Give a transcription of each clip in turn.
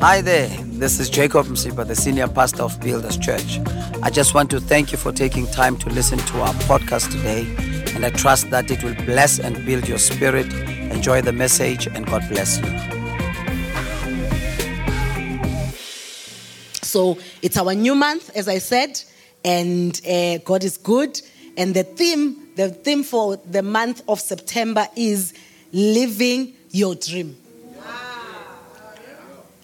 Hi there, this is Jacob Msipa, the senior pastor of Builders Church. I just want to thank you for taking time to listen to our podcast today, and I trust that it will bless and build your spirit. Enjoy the message, and God bless you. So it's our new month, as I said, and uh, God is good. And the theme, the theme for the month of September is living your dream.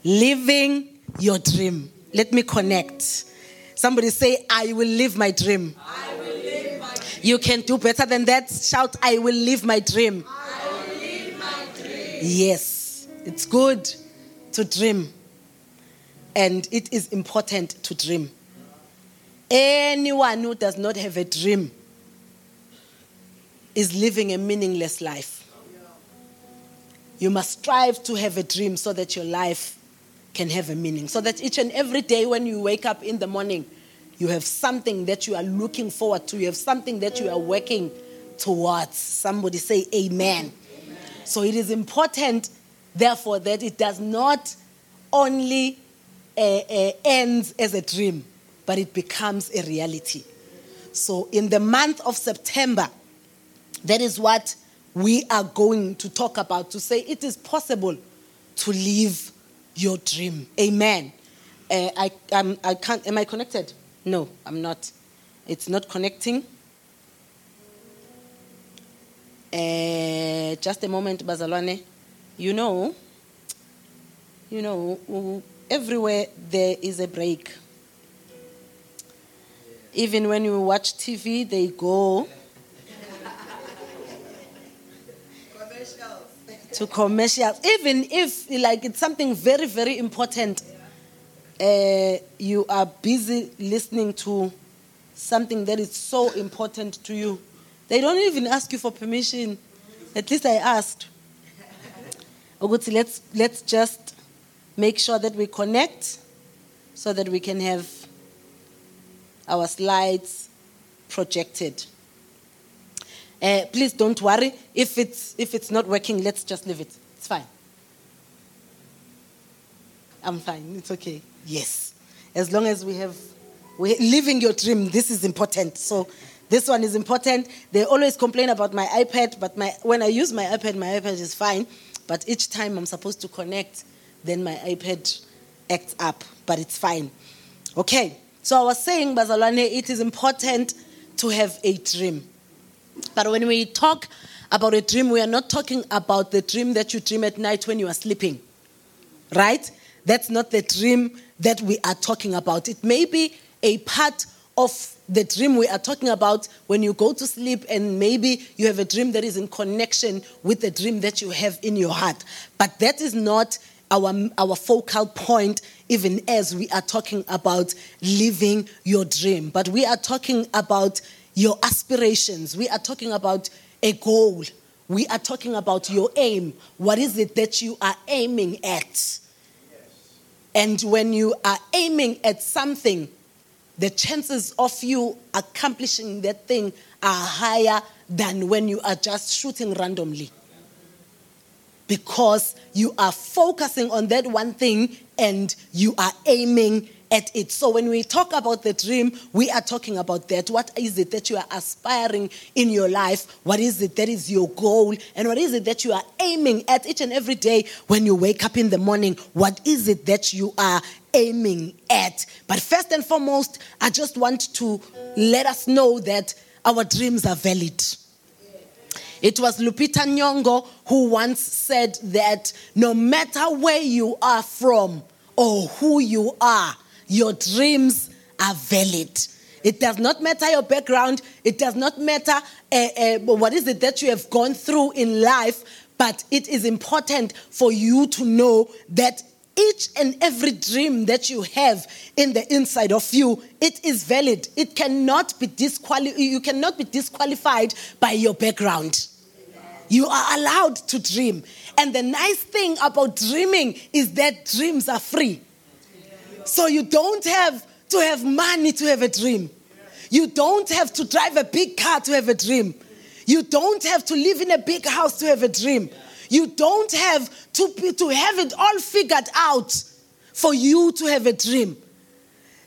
Living your dream. Let me connect. Somebody say, I will live my dream. Live my you can do better than that. Shout, I will live my dream. Live my dream. Yes, it's good to dream. And it is important to dream. Anyone who does not have a dream is living a meaningless life. You must strive to have a dream so that your life can have a meaning. So that each and every day when you wake up in the morning, you have something that you are looking forward to. You have something that you are working towards. Somebody say amen. amen. So it is important, therefore, that it does not only uh, uh, ends as a dream, but it becomes a reality. So in the month of September, that is what we are going to talk about to say it is possible to live your dream. Amen. Uh, I, I'm, I can't, am I connected? No, I'm not. It's not connecting. Uh, just a moment, Bazalwane. You know, you know, everywhere there is a break. Even when you watch TV, they go to commercials. Even if like it's something very, very important, uh, you are busy listening to something that is so important to you. They don't even ask you for permission. At least I asked. Oguti, let's let's just make sure that we connect so that we can have our slides projected. Uh, please don't worry. If it's, if it's not working, let's just leave it. It's fine. I'm fine. It's okay. Yes. As long as we have, we're living your dream, this is important. So this one is important. They always complain about my iPad, but my, when I use my iPad, my iPad is fine. But each time I'm supposed to connect, then my iPad acts up, but it's fine. Okay. So I was saying, Bazalwane, it is important to have a dream. But when we talk about a dream, we are not talking about the dream that you dream at night when you are sleeping. Right? That's not the dream that we are talking about. It may be a part of the dream we are talking about when you go to sleep, and maybe you have a dream that is in connection with the dream that you have in your heart. But that is not our, our focal point, even as we are talking about living your dream. But we are talking about your aspirations. We are talking about a goal. We are talking about your aim. What is it that you are aiming at? And when you are aiming at something, the chances of you accomplishing that thing are higher than when you are just shooting randomly. Because you are focusing on that one thing and you are aiming at it. So when we talk about the dream, we are talking about that. What is it that you are aspiring in your life? What is it that is your goal? And what is it that you are aiming at each and every day when you wake up in the morning? What is it that you are aiming at? But first and foremost, I just want to let us know that our dreams are valid. It was Lupita Nyong'o who once said that no matter where you are from or who you are, your dreams are valid. It does not matter your background. It does not matter uh, uh, what is it that you have gone through in life. But it is important for you to know that each and every dream that you have in the inside of you, it is valid. It cannot be disquali- you cannot be disqualified by your background. You are allowed to dream. And the nice thing about dreaming is that dreams are free. So you don't have to have money to have a dream. You don't have to drive a big car to have a dream. You don't have to live in a big house to have a dream. You don't have to, be, to have it all figured out for you to have a dream.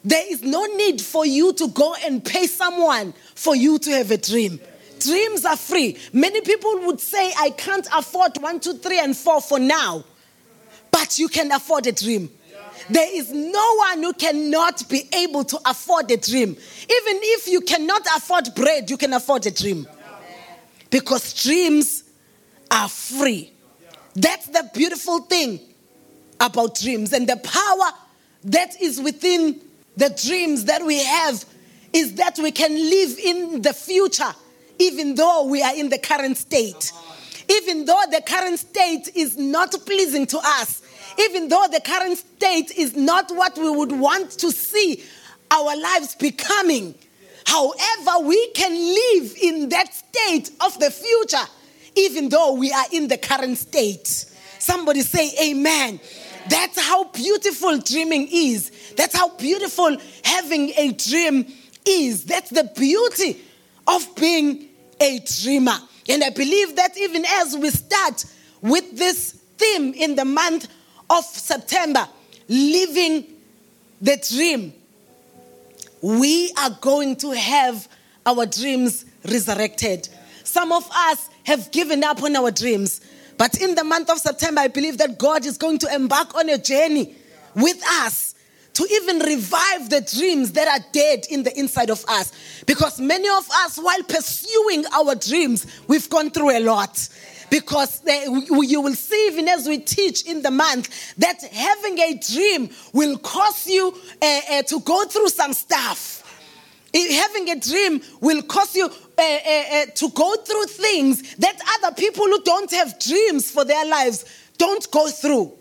There is no need for you to go and pay someone for you to have a dream. Dreams are free. Many people would say, I can't afford one, two, three, and four for now, but you can afford a dream. There is no one who cannot be able to afford a dream. Even if you cannot afford bread, you can afford a dream. Because dreams are free. That's the beautiful thing about dreams. And the power that is within the dreams that we have is that we can live in the future even though we are in the current state. Even though the current state is not pleasing to us, even though the current state is not what we would want to see our lives becoming. However, we can live in that state of the future, even though we are in the current state. Somebody say, Amen. That's how beautiful dreaming is. That's how beautiful having a dream is. That's the beauty of being a dreamer. And I believe that even as we start with this theme in the month of September, living the dream, we are going to have our dreams resurrected. Some of us have given up on our dreams, but in the month of September, I believe that God is going to embark on a journey with us to even revive the dreams that are dead in the inside of us. Because many of us, while pursuing our dreams, we've gone through a lot. Because you will see, even as we teach in the month, that having a dream will cause you uh, uh, to go through some stuff. Having a dream will cause you uh, to go through things that other people who don't have dreams for their lives don't go through.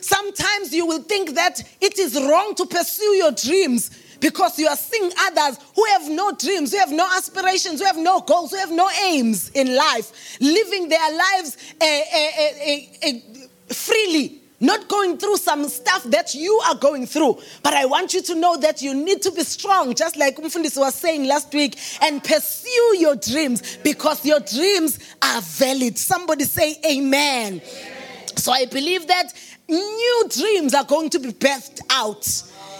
Sometimes you will think that it is wrong to pursue your dreams because you are seeing others who have no dreams, who have no aspirations, who have no goals, who have no aims in life, living their lives uh, uh, uh, freely. Not going through some stuff that you are going through. But I want you to know that you need to be strong, just like Umfundis was saying last week, and pursue your dreams because your dreams are valid. Somebody say amen. amen. So I believe that new dreams are going to be birthed out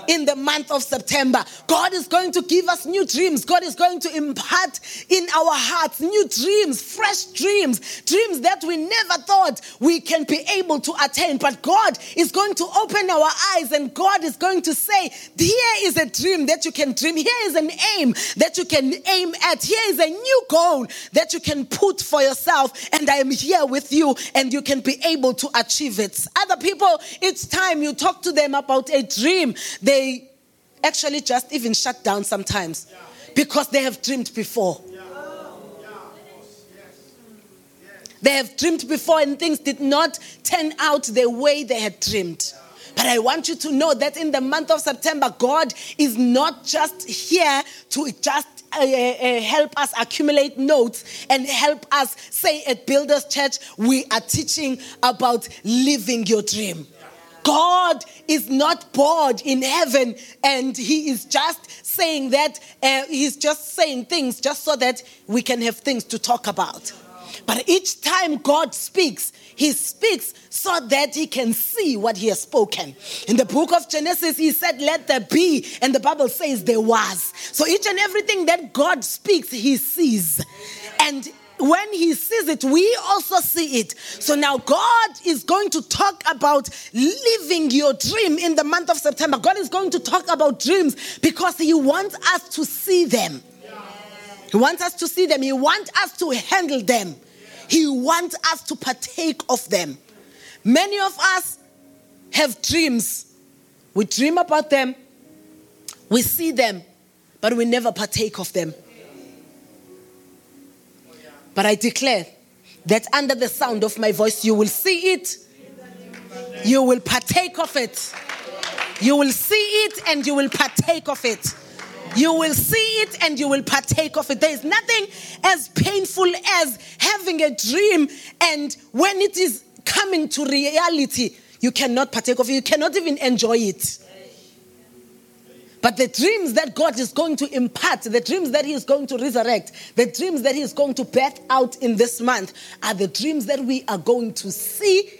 in the month of September. God is going to give us new dreams. God is going to impart in our hearts new dreams, fresh dreams, dreams that we never thought we can be able to attain. But God is going to open our eyes and God is going to say, Here is a dream that you can dream. Here is an aim that you can aim at. Here is a new goal that you can put for yourself. And I am here with you and you can be able to achieve it. Other people, it's time you talk to them about a dream. They they actually just even shut down sometimes because they have dreamed before. They have dreamed before and things did not turn out the way they had dreamed. But I want you to know that in the month of September, God is not just here to just uh, uh, uh help us accumulate notes and help us say at Builders Church, we are teaching about living your dream. God is not bored in heaven and he is just saying that, uh, he's just saying things just so that we can have things to talk about. But each time God speaks, he speaks so that he can see what he has spoken. In the book of Genesis, he said, Let there be. And the Bible says there was. So each and everything that God speaks, he sees. And when he sees it, we also see it. So now God is going to talk about living your dream in the month of September. God is going to talk about dreams because he wants us to see them. He wants us to see them. He wants us to handle them. He wants us to partake of them. Many of us have dreams. We dream about them, we see them, but we never partake of them. But I declare that under the sound of my voice, you will see it, you will partake of it. You will see it and you will partake of it. You will see it and you will partake of it. There is nothing as painful as having a dream, and when it is coming to reality, you cannot partake of it. You cannot even enjoy it. But the dreams that God is going to impart, the dreams that He is going to resurrect, the dreams that He is going to birth out in this month are the dreams that we are going to see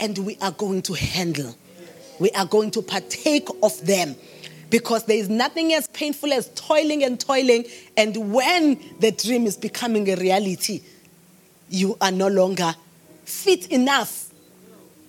and we are going to handle. we are going to partake of them because there is nothing as painful as toiling and toiling. And when the dream is becoming a reality, you are no longer fit enough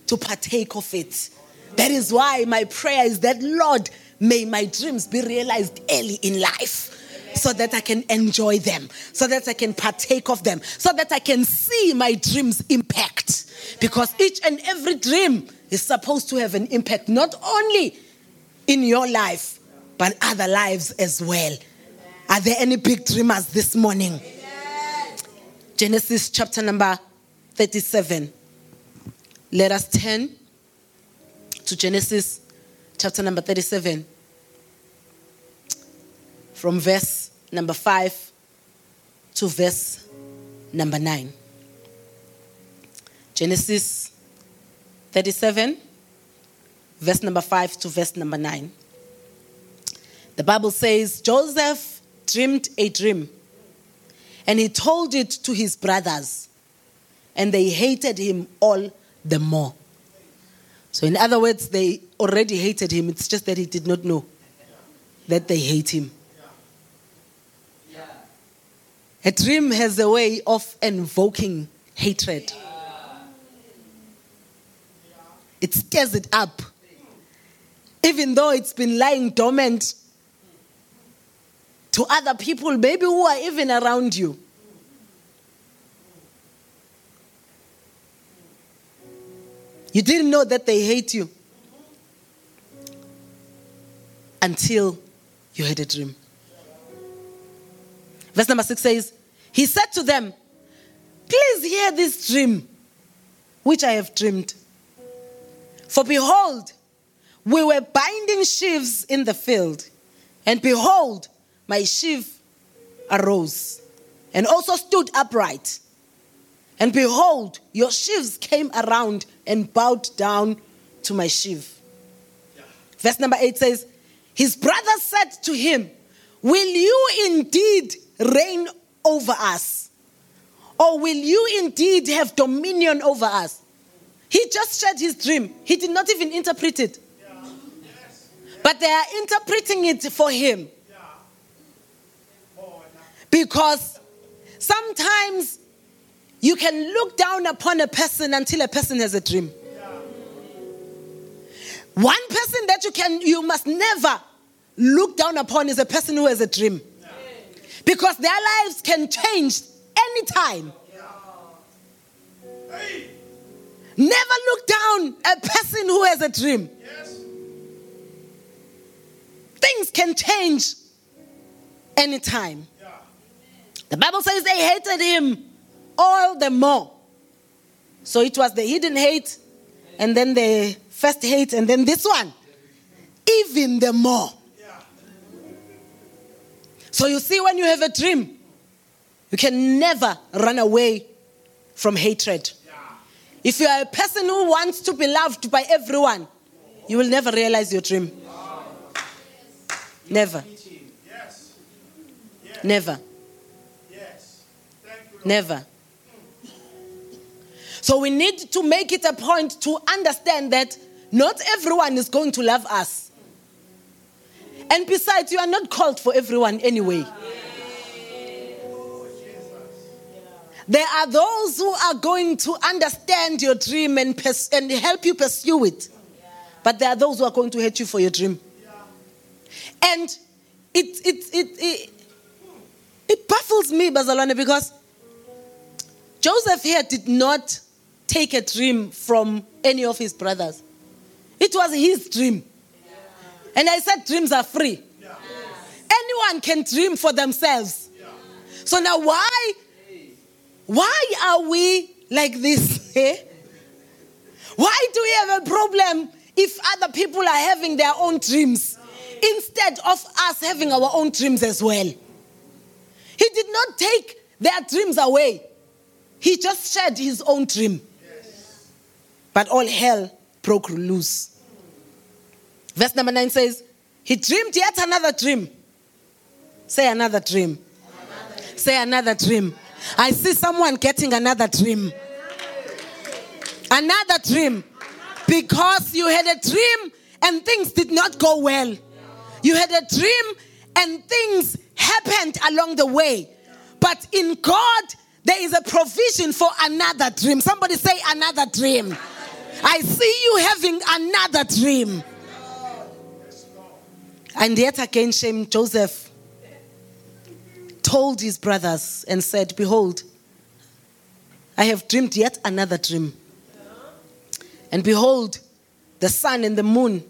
to partake of it. That is why my prayer is that, Lord, may my dreams be realized early in life so that I can enjoy them, so that I can partake of them, so that I can see my dreams impact. Because each and every dream is supposed to have an impact, not only in your life, but other lives as well. Are there any big dreamers this morning? Genesis chapter number 37. Let us turn to Genesis chapter number 37 from verse number 5 to verse number 9. Genesis 37, verse number 5 to verse number 9. The Bible says Joseph dreamed a dream and he told it to his brothers, and they hated him all the more. So, in other words, they already hated him. It's just that he did not know that they hate him. A dream has a way of invoking hatred, it stirs it up. Even though it's been lying dormant to other people, maybe who are even around you. You didn't know that they hate you until you had a dream. Verse number six says, He said to them, Please hear this dream which I have dreamed. For behold, we were binding sheaves in the field, and behold, my sheaf arose and also stood upright. And behold, your sheaves came around and bowed down to my sheaf. Verse number eight says, His brother said to him, Will you indeed reign over us? Or will you indeed have dominion over us? He just shared his dream. He did not even interpret it. But they are interpreting it for him. Because sometimes you can look down upon a person until a person has a dream. One person that you can you must never look down upon is a person who has a dream. Because their lives can change anytime. Never look down a person who has a dream. Things can change anytime. The Bible says they hated him all the more. So it was the hidden hate, and then the first hate, and then this one. Even the more. So you see, when you have a dream, you can never run away from hatred. If you are a person who wants to be loved by everyone, you will never realize your dream. Never. Never. Never. So we need to make it a point to understand that not everyone is going to love us. And besides, you are not called for everyone anyway. There are those who are going to understand your dream and, pers- and help you pursue it. But there are those who are going to hate you for your dream. And it, it, it, it, it baffles me, Bazalwane, because Joseph here did not take a dream from any of his brothers. It was his dream. And I said dreams are free. Anyone can dream for themselves. So now why why are we like this? eh? Why do we have a problem if other people are having their own dreams instead of us having our own dreams as well? He did not take their dreams away. He just shared his own dream. But all hell broke loose. Verse number 9 says, He dreamed yet another dream. Say another dream. Say another dream. I see someone getting another dream. Another dream. because you had a dream and things did not go well. You had a dream and things happened along the way. But in God, there is a provision for another dream. Somebody say, another dream. I see you having another dream. And yet again, shame Joseph told his brothers and said, Behold, I have dreamed yet another dream. And behold, the sun and the moon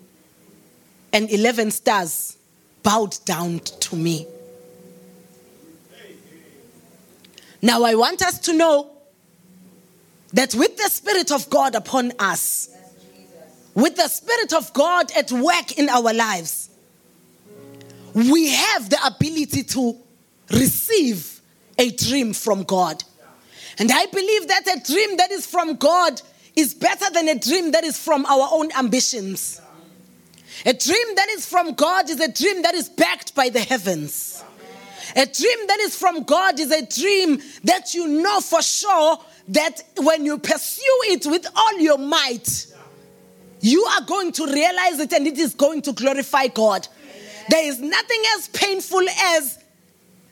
and 11 stars bowed down to me. Now, I want us to know that with the Spirit of God upon us, with the Spirit of God at work in our lives, we have the ability to receive a dream from God. And I believe that a dream that is from God is better than a dream that is from our own ambitions. A dream that is from God is a dream that is backed by the heavens. A dream that is from God is a dream that you know for sure that when you pursue it with all your might, you are going to realize it and it is going to glorify God. There is nothing as painful as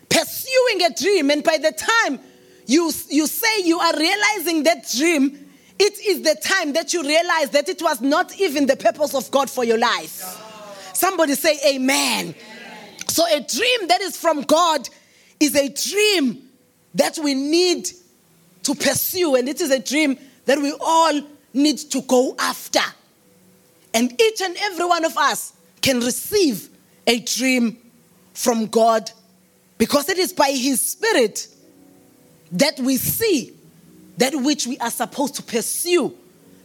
pursuing a dream, and by the time you, you say you are realizing that dream, it is the time that you realize that it was not even the purpose of God for your life. Somebody say, Amen. So, a dream that is from God is a dream that we need to pursue, and it is a dream that we all need to go after. And each and every one of us can receive a dream from God because it is by His Spirit that we see that which we are supposed to pursue,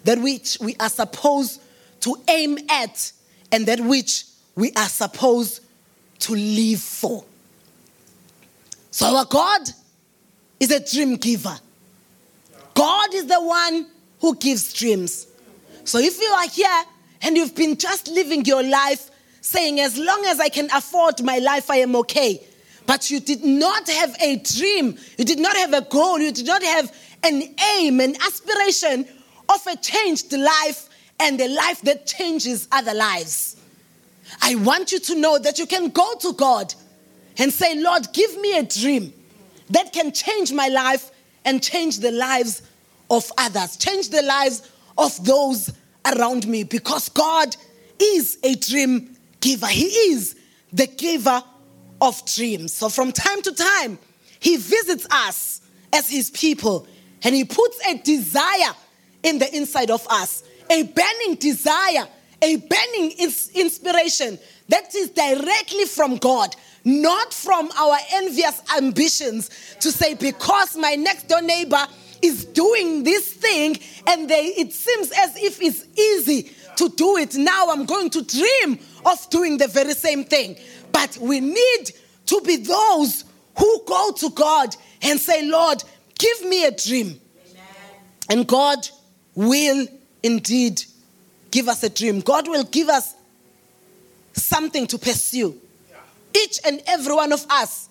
that which we are supposed to aim at, and that which we are supposed to live for. So, our God is a dream giver. God is the one who gives dreams. So, if you are here and you've been just living your life saying, as long as I can afford my life, I am okay. But you did not have a dream, you did not have a goal, you did not have an aim, an aspiration of a changed life and a life that changes other lives. I want you to know that you can go to God and say, Lord, give me a dream that can change my life and change the lives of others, change the lives of those around me, because God is a dream giver. He is the giver of dreams. So from time to time, He visits us as His people and He puts a desire in the inside of us, a burning desire, a burning inspiration that is directly from God, not from our envious ambitions to say, because my next door neighbor is doing this thing and they, it seems as if it's easy to do it. Now I'm going to dream of doing the very same thing. But we need to be those who go to God and say, Lord, give me a dream. Amen. And God will indeed give us a dream. God will give us something to pursue. Yeah. Each and every one of us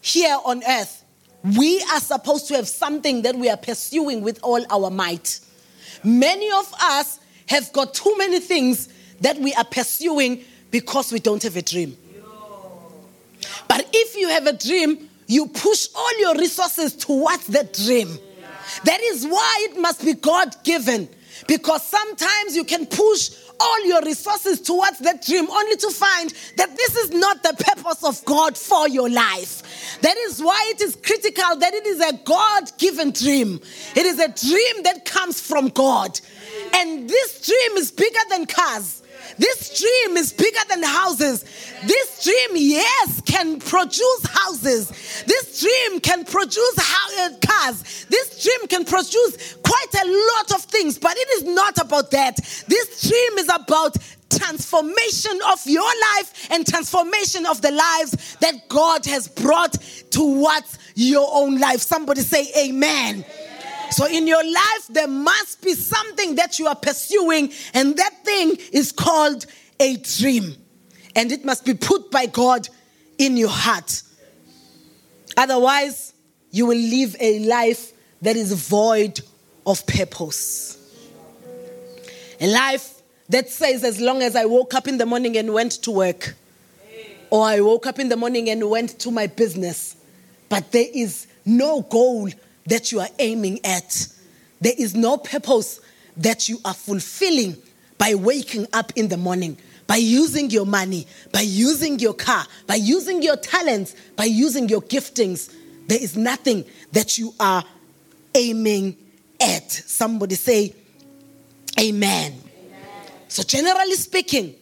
here on earth, we are supposed to have something that we are pursuing with all our might. Many of us have got too many things that we are pursuing because we don't have a dream. But if you have a dream, you push all your resources towards that dream. That is why it must be God given. Because sometimes you can push all your resources towards that dream only to find that this is not the purpose of God for your life. That is why it is critical that it is a God given dream. It is a dream that comes from God. And this dream is bigger than cars. This dream is bigger than houses. This dream, yes, can produce houses. This dream can produce uh, cars. This dream can produce quite a lot of things, but it is not about that. This dream is about transformation of your life and transformation of the lives that God has brought towards your own life. Somebody say, Amen. So in your life, there must be something that you are pursuing, and that thing is called a dream. And it must be put by God in your heart. Otherwise, you will live a life that is void of purpose. A life that says, as long as I woke up in the morning and went to work, or I woke up in the morning and went to my business, but there is no goal that you are aiming at. There is no purpose that you are fulfilling by waking up in the morning, by using your money, by using your car, by using your talents, by using your giftings. There is nothing that you are aiming at. Somebody say, Amen. Amen. So, generally speaking,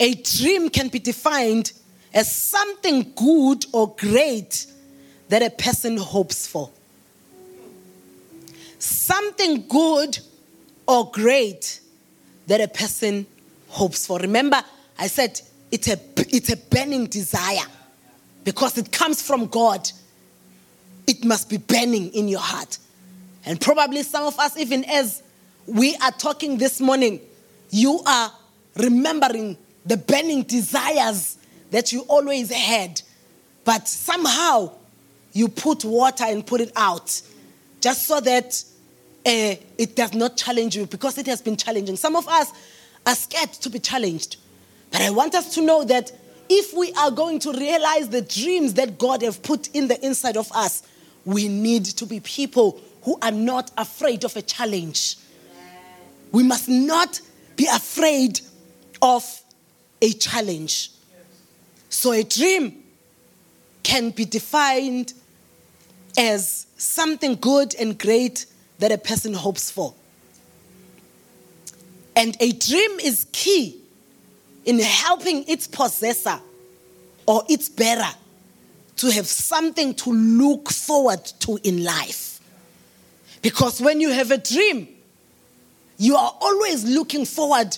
a dream can be defined as something good or great that a person hopes for. Something good or great that a person hopes for. Remember, I said it's a, it's a burning desire because it comes from God. It must be burning in your heart. And probably some of us, even as we are talking this morning, you are remembering the burning desires that you always had, but somehow you put water and put it out just so that uh, it does not challenge you because it has been challenging. Some of us are scared to be challenged. But I want us to know that if we are going to realize the dreams that God has put in the inside of us, we need to be people who are not afraid of a challenge. We must not be afraid of a challenge. So a dream can be defined as something good and great that a person hopes for. And a dream is key in helping its possessor or its bearer to have something to look forward to in life. Because when you have a dream, you are always looking forward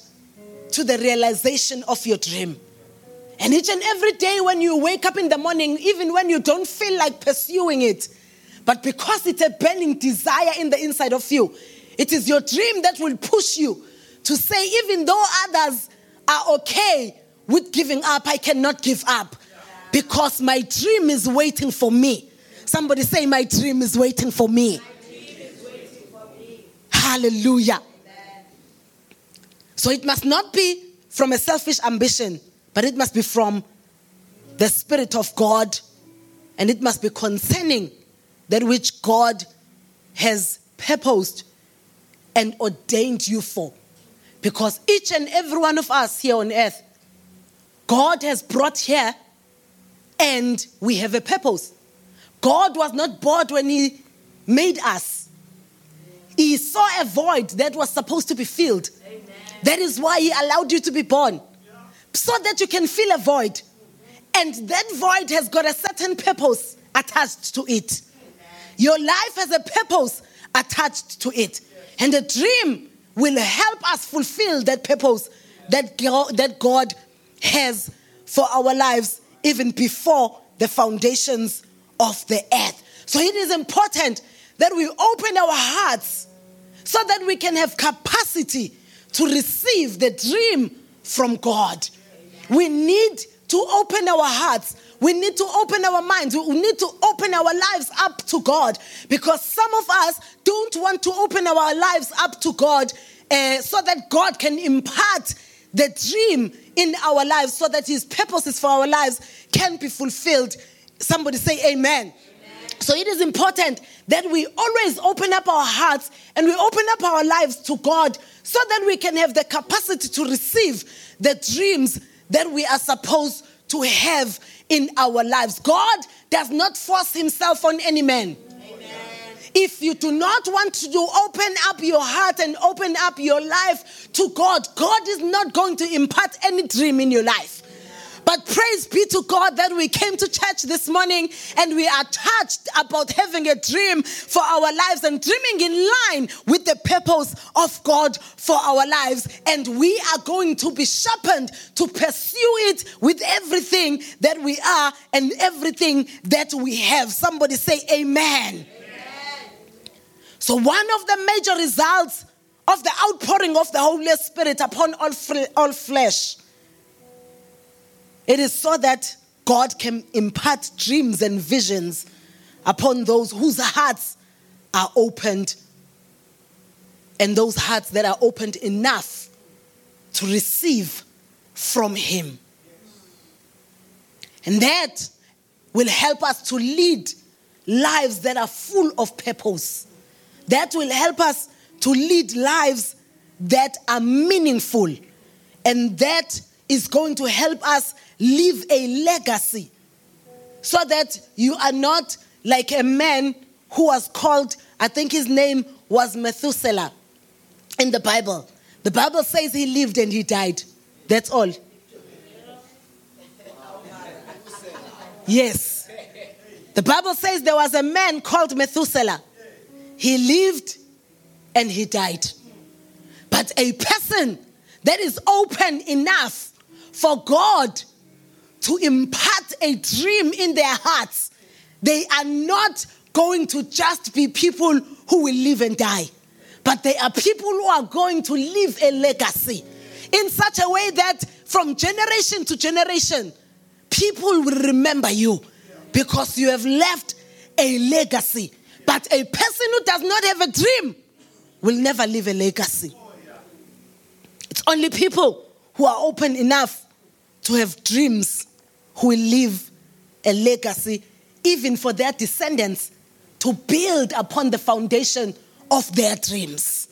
to the realization of your dream. And each and every day when you wake up in the morning, even when you don't feel like pursuing it, but because it's a burning desire in the inside of you, it is your dream that will push you to say, even though others are okay with giving up, I cannot give up because my dream is waiting for me. Somebody say, My dream is waiting for me. Hallelujah. So it must not be from a selfish ambition, but it must be from the Spirit of God, and it must be concerning that which God has purposed and ordained you for. Because each and every one of us here on earth, God has brought here and we have a purpose. God was not bored when He made us, He saw a void that was supposed to be filled. Amen. That is why He allowed you to be born, so that you can fill a void. And that void has got a certain purpose attached to it. Your life has a purpose attached to it. And the dream will help us fulfill that purpose that that God has for our lives even before the foundations of the earth. So it is important that we open our hearts so that we can have capacity to receive the dream from God. We need to open our hearts. We need to open our minds. We need to open our lives up to God because some of us don't want to open our lives up to God uh, so that God can impart the dream in our lives so that His purposes for our lives can be fulfilled. Somebody say, Amen. So it is important that we always open up our hearts and we open up our lives to God so that we can have the capacity to receive the dreams that we are supposed to have in our lives. God does not force himself on any man. If you do not want to open up your heart and open up your life to God, God is not going to impart any dream in your life. But praise be to God that we came to church this morning and we are touched about having a dream for our lives and dreaming in line with the purpose of God for our lives. And we are going to be sharpened to pursue it with everything that we are and everything that we have. Somebody say, Amen. So, one of the major results of the outpouring of the Holy Spirit upon all, all flesh, it is so that God can impart dreams and visions upon those whose hearts are opened and those hearts that are opened enough to receive from Him. And that will help us to lead lives that are full of purpose. That will help us to lead lives that are meaningful. And that is going to help us leave a legacy so that you are not like a man who was called, I think his name was Methuselah in the Bible. The Bible says he lived and he died. That's all. Yes. The Bible says there was a man called Methuselah. He lived and he died. But a person that is open enough for God to impart a dream in their hearts, they are not going to just be people who will live and die, but they are people who are going to leave a legacy in such a way that from generation to generation, people will remember you because you have left a legacy. But a person who does not have a dream will never leave a legacy. It's only people who are open enough to have dreams who will leave a legacy, even for their descendants to build upon the foundation of their dreams.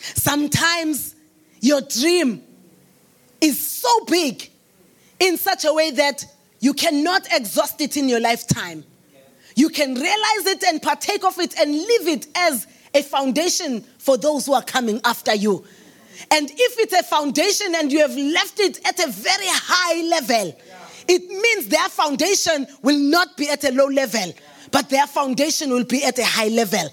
Sometimes your dream is so big in such a way that you cannot exhaust it in your lifetime. You can realize it and partake of it and leave it as a foundation for those who are coming after you. And if it's a foundation and you have left it at a very high level, it means their foundation will not be at a low level, but their foundation will be at a high level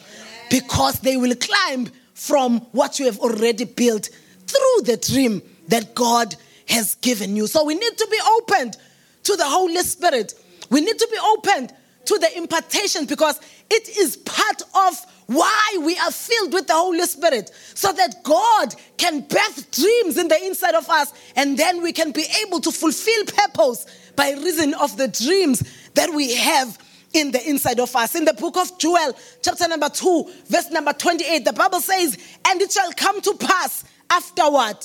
because they will climb from what you have already built through the dream that God has given you. So we need to be opened to the Holy Spirit. We need to be opened to the impartation because it is part of why we are filled with the Holy Spirit so that God can birth dreams in the inside of us and then we can be able to fulfill purpose by reason of the dreams that we have in the inside of us. In the book of Joel, chapter number 2, verse number 28, the Bible says, And it shall come to pass afterward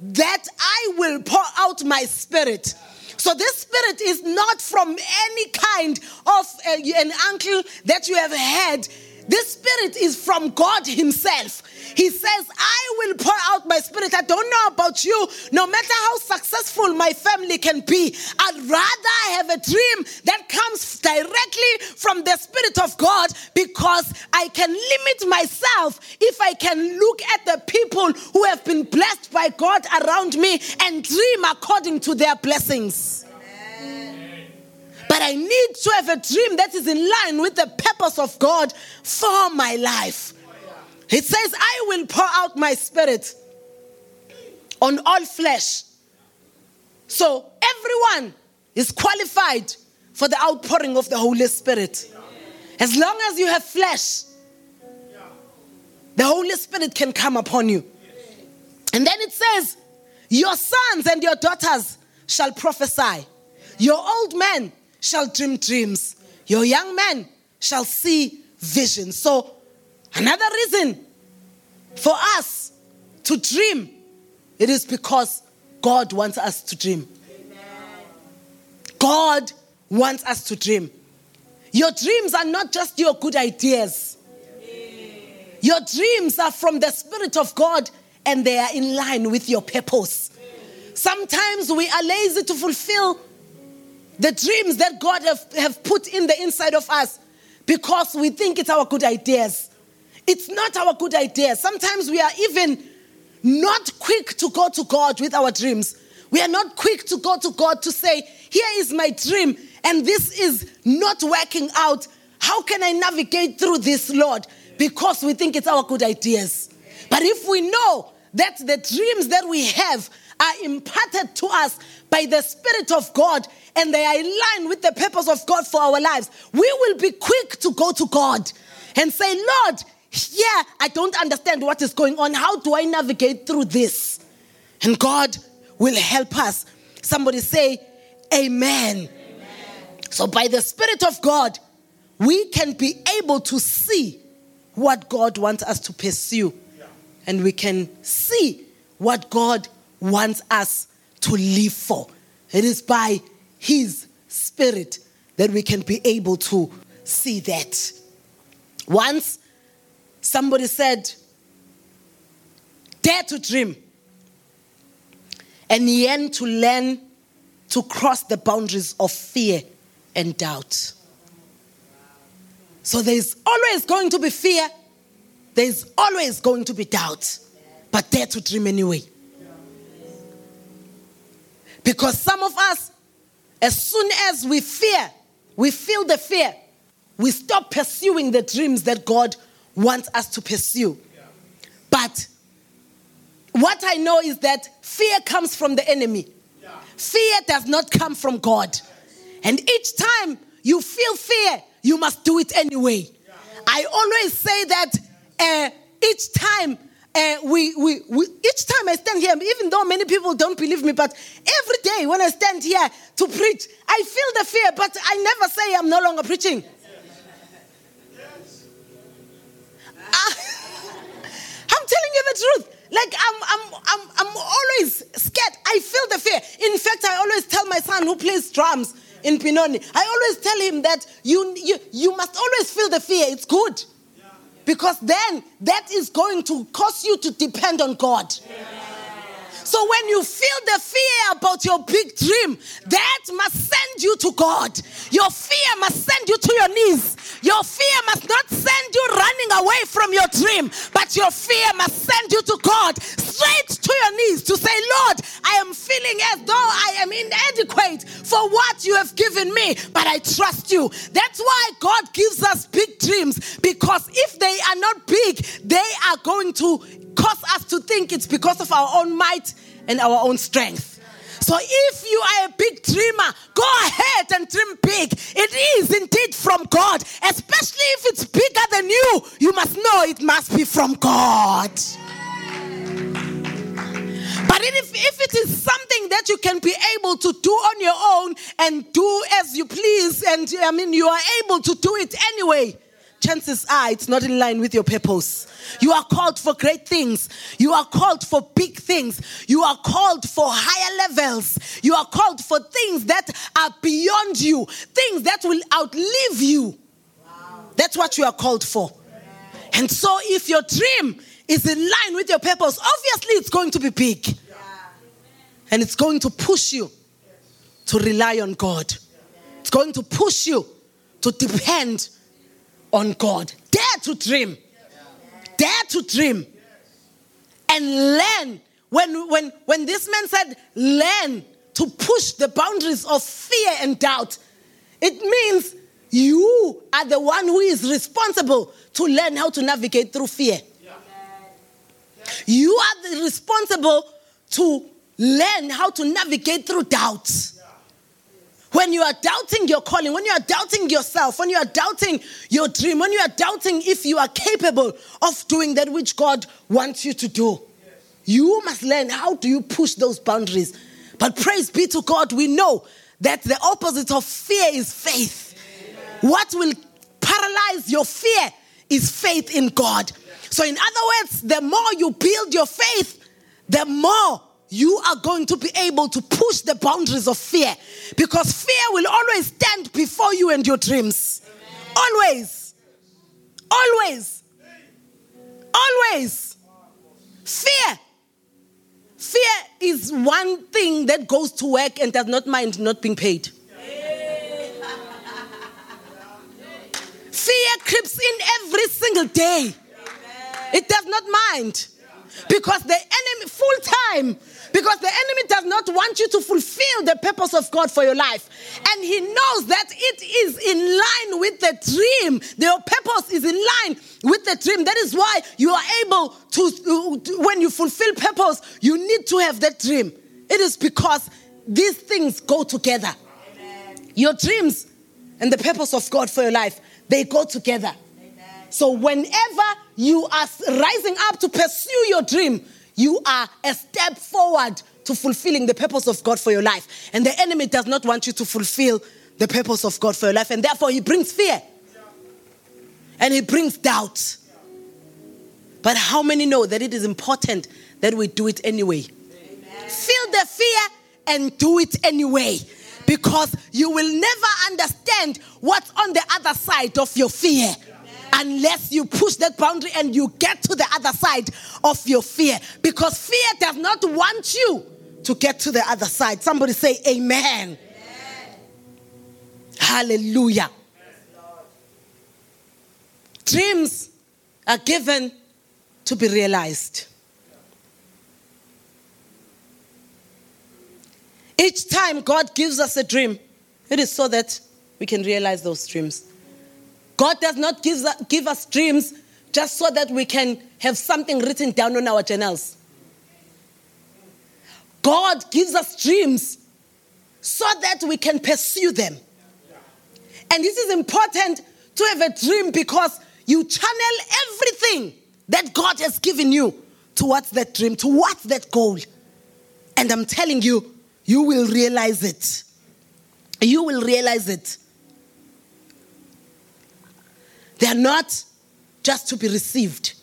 that I will pour out my spirit. So this spirit is not from any kind of uh, an uncle that you have had this spirit is from God Himself. He says, I will pour out my spirit. I don't know about you. No matter how successful my family can be, I'd rather have a dream that comes directly from the Spirit of God because I can limit myself if I can look at the people who have been blessed by God around me and dream according to their blessings. But I need to have a dream that is in line with the purpose of God for my life. It says, I will pour out my spirit on all flesh. So everyone is qualified for the outpouring of the Holy Spirit. As long as you have flesh, the Holy Spirit can come upon you. And then it says, Your sons and your daughters shall prophesy. Your old men shall dream dreams. Your young men shall see visions. So, another reason for us to dream, it is because God wants us to dream. God wants us to dream. Your dreams are not just your good ideas. Your dreams are from the Spirit of God and they are in line with your purpose. Sometimes we are lazy to fulfill the dreams that God have, have put in the inside of us because we think it's our good ideas. It's not our good ideas. Sometimes we are even not quick to go to God with our dreams. We are not quick to go to God to say, Here is my dream, and this is not working out. How can I navigate through this, Lord? Because we think it's our good ideas. But if we know that the dreams that we have are imparted to us by the Spirit of God and they are in line with the purpose of God for our lives, we will be quick to go to God and say, Lord, yeah, I don't understand what is going on. How do I navigate through this? And God will help us. Somebody say, Amen. Amen. So, by the Spirit of God, we can be able to see what God wants us to pursue and we can see what God wants us to live for. It is by His Spirit that we can be able to see that. Once somebody said, Dare to dream and yearn to learn to cross the boundaries of fear and doubt. So there's always going to be fear, there's always going to be doubt, but dare to dream anyway. Because some of us, as soon as we fear, we feel the fear, we stop pursuing the dreams that God wants us to pursue. But what I know is that fear comes from the enemy. Fear does not come from God. And each time you feel fear, you must do it anyway. I always say that uh, each time uh, we, we, we, each time I stand here, even though many people don't believe me, but every day when I stand here to preach, I feel the fear, but I never say I'm no longer preaching. I'm telling you the truth. Like I'm, I'm, I'm, I'm always scared. I feel the fear. In fact, I always tell my son who plays drums in Pinoni, I always tell him that you, you, you must always feel the fear. It's good. Because then that is going to cause you to depend on God. So when you feel the fear about your big dream, that must send you to God. Your fear must send you to your knees. Your fear must not send you running away from your dream, but your fear must send you to God, straight to your knees to say, Lord, I am feeling as though I am inadequate for what you have given me, but I trust you. That's why God gives us big dreams because if they are not big, they are going to cause us to think it's because of our own might and our own strength. So if you are a big dreamer, go ahead and dream big. It is indeed from God, especially if it's bigger than you. You must know it must be from God. But if, if it is something that you can be able to do on your own and do as you please, and I mean, you are able to do it anyway, chances are it's not in line with your purpose. You are called for great things. You are called for big things. You are called for higher levels. You are called for things that are beyond you, things that will outlive you. That's what you are called for. And so, if your dream is in line with your purpose, obviously it's going to be big. And it's going to push you to rely on God. It's going to push you to depend on God. Dare to dream. Dare to dream. And learn. When, when, when this man said, learn to push the boundaries of fear and doubt, it means you are the one who is responsible to learn how to navigate through fear. You are responsible to learn how to navigate through doubt. When you are doubting your calling, when you are doubting yourself, when you are doubting your dream, when you are doubting if you are capable of doing that which God wants you to do, you must learn how do you push those boundaries. But praise be to God, we know that the opposite of fear is faith. What will paralyze your fear is faith in God. So, in other words, the more you build your faith, the more you are going to be able to push the boundaries of fear because fear will always stand before you and your dreams. Always. Always. Always. Fear. Fear is one thing that goes to work and does not mind not being paid. Fear creeps in every single day. It does not mind. Because the enemy full time. Because the enemy does not want you to fulfill the purpose of God for your life. And he knows that it is in line with the dream. Your purpose is in line with the dream. That is why you are able to when you fulfill purpose you need to have that dream. It is because these things go together. Your dreams and the purpose of God for your life they go together. So whenever you are rising up to pursue your dream, you are a step forward to fulfilling the purpose of God for your life. And the enemy does not want you to fulfill the purpose of God for your life. And therefore, he brings fear and he brings doubt. But how many know that it is important that we do it anyway? Feel the fear and do it anyway. Because you will never understand what's on the other side of your fear unless you push that boundary and you get to the other side of your fear. Because fear does not want you to get to the other side. Somebody say, Amen. Hallelujah. Dreams are given to be realized. Each time God gives us a dream, it is so that we can realize those dreams. God does not give, give us dreams just so that we can have something written down on our journals. God gives us dreams so that we can pursue them. And this is important to have a dream because you channel everything that God has given you towards that dream, towards that goal. And I'm telling you, you will realize it. You will realize it. They are not just to be received,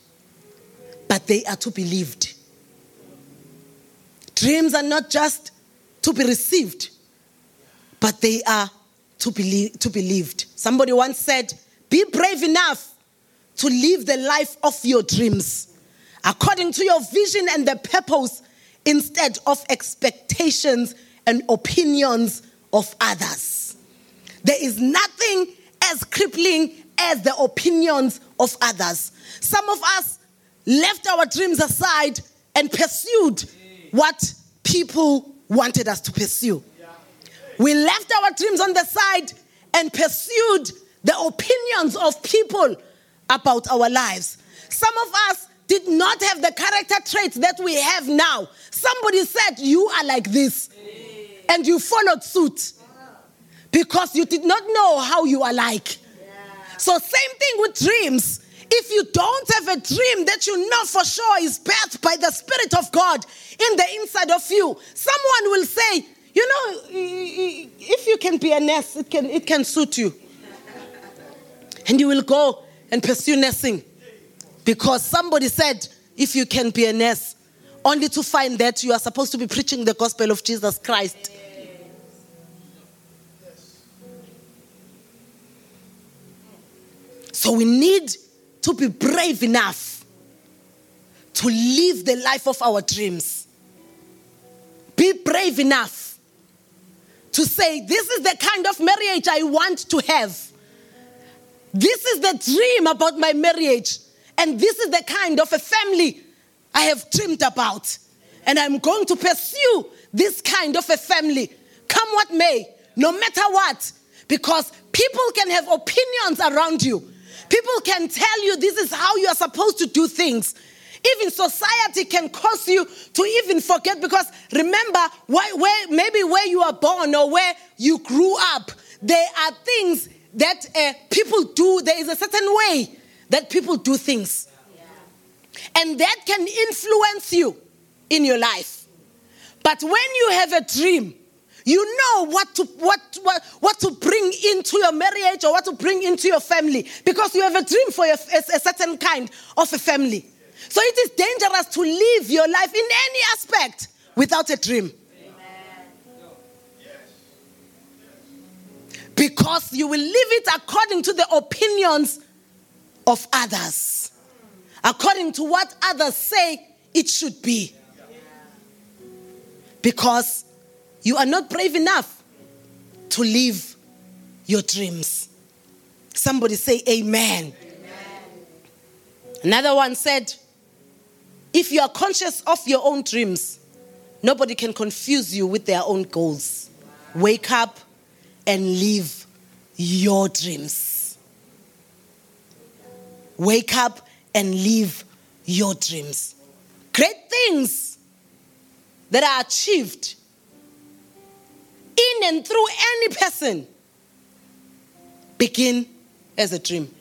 but they are to be lived. Dreams are not just to be received, but they are to be, to be lived. Somebody once said, Be brave enough to live the life of your dreams according to your vision and the purpose instead of expectations and opinions of others. There is nothing as crippling as the opinions of others. Some of us left our dreams aside and pursued what people wanted us to pursue. We left our dreams on the side and pursued the opinions of people about our lives. Some of us did not have the character traits that we have now. Somebody said, You are like this, and you followed suit because you did not know how you are like. So, same thing with dreams. If you don't have a dream that you know for sure is birthed by the Spirit of God in the inside of you, someone will say, You know, if you can be a nurse, it can, it can suit you. And you will go and pursue nursing because somebody said, If you can be a nurse, only to find that you are supposed to be preaching the gospel of Jesus Christ. So we need to be brave enough to live the life of our dreams. Be brave enough to say, This is the kind of marriage I want to have. This is the dream about my marriage. And this is the kind of a family I have dreamed about. And I'm going to pursue this kind of a family, come what may, no matter what. Because people can have opinions around you. People can tell you this is how you are supposed to do things. Even society can cause you to even forget because remember where, where, maybe where you are born or where you grew up, there are things that uh, people do. There is a certain way that people do things. And that can influence you in your life. But when you have a dream, you know what to, what, what, what to bring into your marriage or what to bring into your family because you have a dream for a, a, a certain kind of a family. So it is dangerous to live your life in any aspect without a dream. Because you will live it according to the opinions of others, according to what others say it should be. Because you are not brave enough to live your dreams. Somebody say, Amen. Amen. Another one said, If you are conscious of your own dreams, nobody can confuse you with their own goals. Wake up and live your dreams. Wake up and live your dreams. Great things that are achieved in and through any person begin as a dream.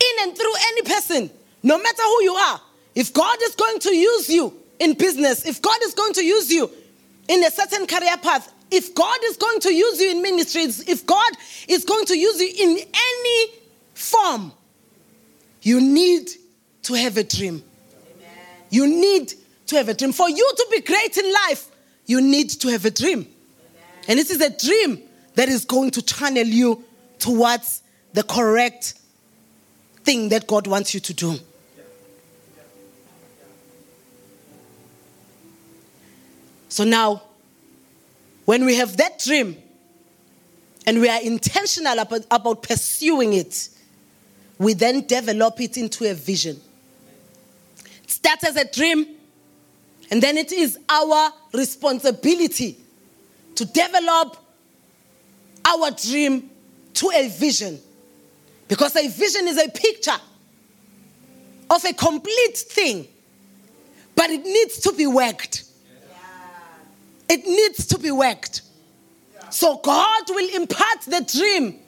In and through any person, no matter who you are, if God is going to use you in business, if God is going to use you in a certain career path, if God is going to use you in ministries, if God is going to use you in any form, you need to have a dream. You need to have a dream. For you to be great in life, you need to have a dream. And this is a dream that is going to channel you towards the correct thing that God wants you to do. So now, when we have that dream and we are intentional about, about pursuing it, we then develop it into a vision. It starts as a dream, and then it is our responsibility to develop our dream to a vision. Because a vision is a picture of a complete thing, but it needs to be worked. It needs to be worked. So God will impart the dream.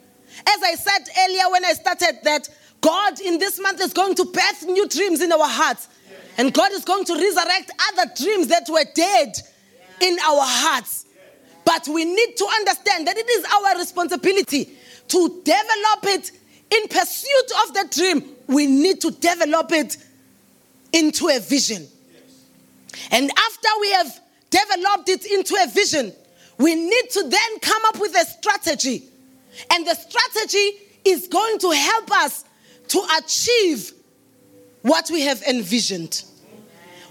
As I said earlier when I started that God in this month is going to birth new dreams in our hearts. And God is going to resurrect other dreams that were dead in our hearts. But we need to understand that it is our responsibility to develop it in pursuit of the dream. We need to develop it into a vision. And after we have developed it into a vision, we need to then come up with a strategy. And the strategy is going to help us to achieve what we have envisioned.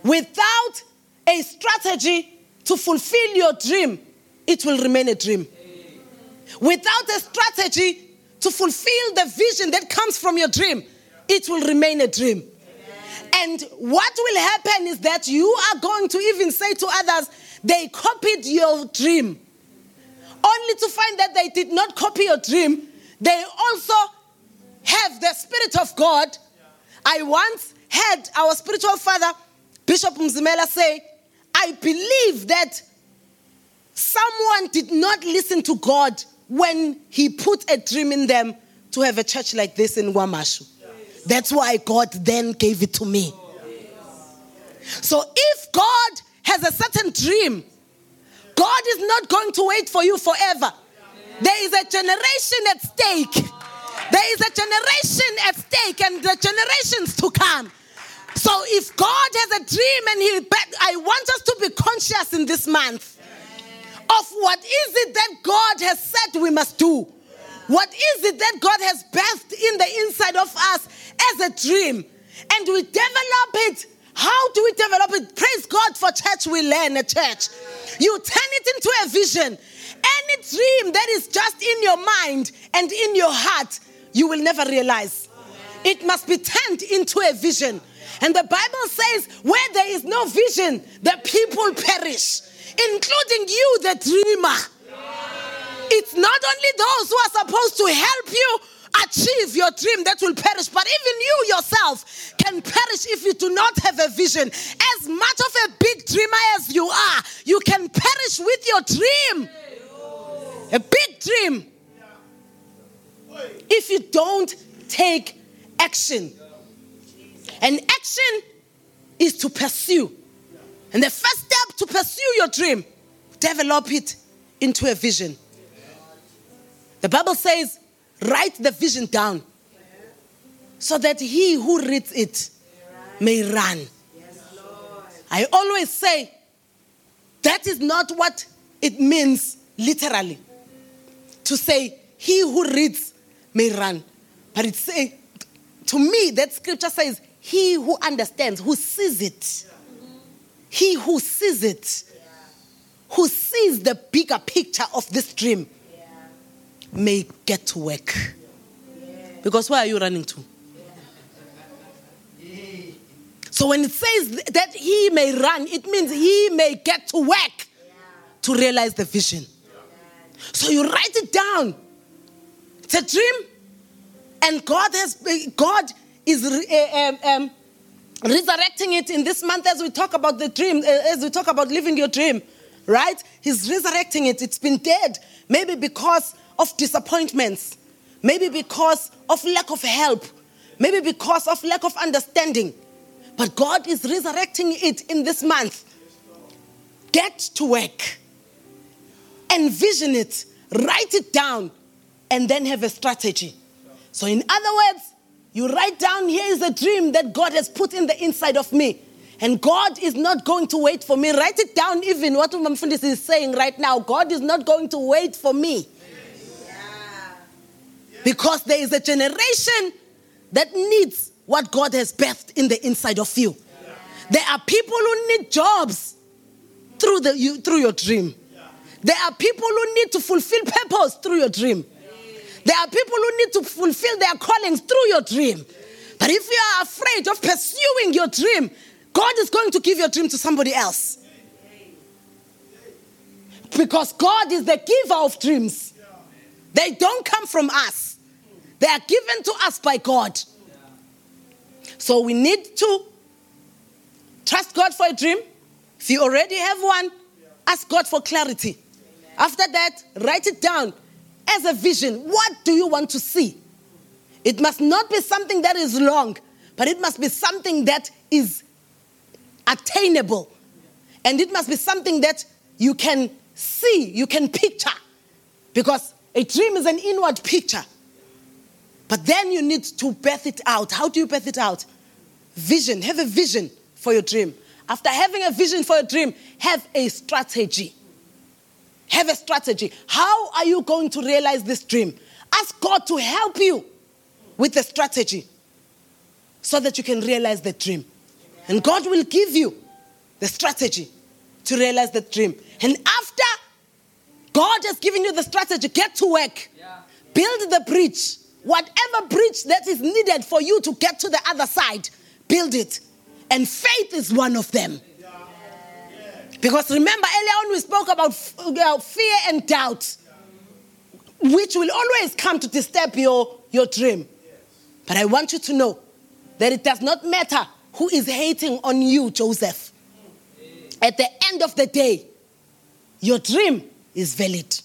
Without a strategy to fulfill your dream, it will remain a dream. Without a strategy to fulfill the vision that comes from your dream, it will remain a dream. And what will happen is that you are going to even say to others, they copied your dream. Only to find that they did not copy your dream, they also have the Spirit of God. I once heard our spiritual father, Bishop Mzimela, say, I believe that someone did not listen to God when he put a dream in them to have a church like this in KwaMashu. That's why God then gave it to me. So if God has a certain dream, God is not going to wait for you forever. There is a generation at stake. There is a generation at stake and the generations to come. So if God has a dream and he I want us to be conscious in this month of what is it that God has said we must do. What is it that God has birthed in the inside of us as a dream? And we develop it. How do we develop it? Praise God for church we learn a church. You turn it into a vision. Any dream that is just in your mind and in your heart, you will never realize. It must be turned into a vision. And the Bible says, where there is no vision, the people perish, including you, the dreamer. It's not only those who are supposed to help you achieve your dream that will perish, but even you yourself can perish if you do not have a vision. As much of a big dreamer as you are, you can perish with your dream. A big dream. If you don't take action. And action is to pursue. And the first step to pursue your dream, develop it into a vision. The Bible says, write the vision down so that he who reads it may run. I always say that is not what it means literally to say he who reads may run. But it say, to me, that scripture says, he who understands, who sees it, he who sees it, who sees the bigger picture of this dream, may get to work. Because where are you running to? So when it says that he may run, it means he may get to work to realize the vision. So you write it down. It's a dream, and God has God is uh, um, resurrecting it in this month as we talk about the dream, uh, as we talk about living your dream. Right? He's resurrecting it. It's been dead, maybe because of disappointments, maybe because of lack of help, maybe because of lack of understanding. But God is resurrecting it in this month. Get to work, envision it, write it down, and then have a strategy. So, in other words, You write down, here is a dream that God has put in the inside of me. And God is not going to wait for me. Write it down, even what Umamfundis is saying right now. God is not going to wait for me. Because there is a generation that needs what God has birthed in the inside of you. There are people who need jobs through, the, you, through your dream. There are people who need to fulfill purpose through your dream. There are people who need to fulfill their callings through your dream. But if you are afraid of pursuing your dream, God is going to give your dream to somebody else. Because God is the giver of dreams. They don't come from us, they are given to us by God. So we need to trust God for a dream. If you already have one, ask God for clarity. After that, write it down as a vision. What do you want to see? It must not be something that is long, but it must be something that is attainable. And it must be something that you can see, you can picture. Because a dream is an inward picture. But then you need to birth it out. How do you birth it out? Vision. Have a vision for your dream. After having a vision for your dream, have a strategy. Have a strategy. How are you going to realize this dream? Ask God to help you with the strategy so that you can realize the dream. And God will give you the strategy to realize the dream. And after God has given you the strategy, get to work. Build the bridge. Whatever bridge that is needed for you to get to the other side, build it. And faith is one of them. Because remember, earlier on we spoke about uh, fear and doubt, which will always come to disturb your, your dream. But I want you to know that it does not matter who is hating on you, Joseph. At the end of the day, your dream is valid.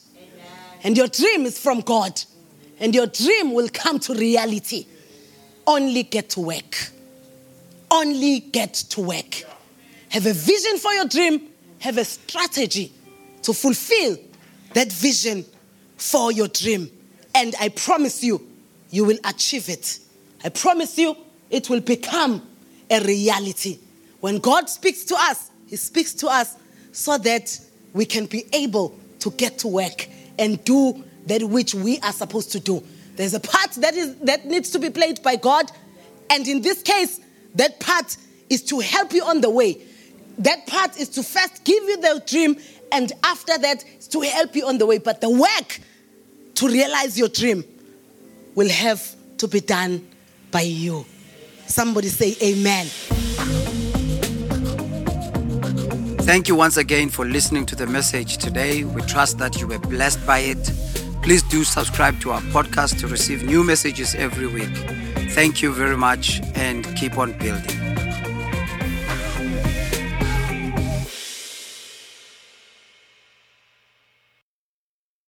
And your dream is from God. And your dream will come to reality. Only get to work. Only get to work. Have a vision for your dream, have a strategy to fulfill that vision for your dream. And I promise you, you will achieve it. I promise you, it will become a reality. When God speaks to us, He speaks to us so that we can be able to get to work and do that which we are supposed to do. There's a part that is that needs to be played by God, and in this case, that part is to help you on the way. That part is to first give you the dream, and after that, to help you on the way. But the work to realize your dream will have to be done by you. Somebody say amen. Thank you once again for listening to the message today. We trust that you were blessed by it. Please do subscribe to our podcast to receive new messages every week. Thank you very much and keep on building.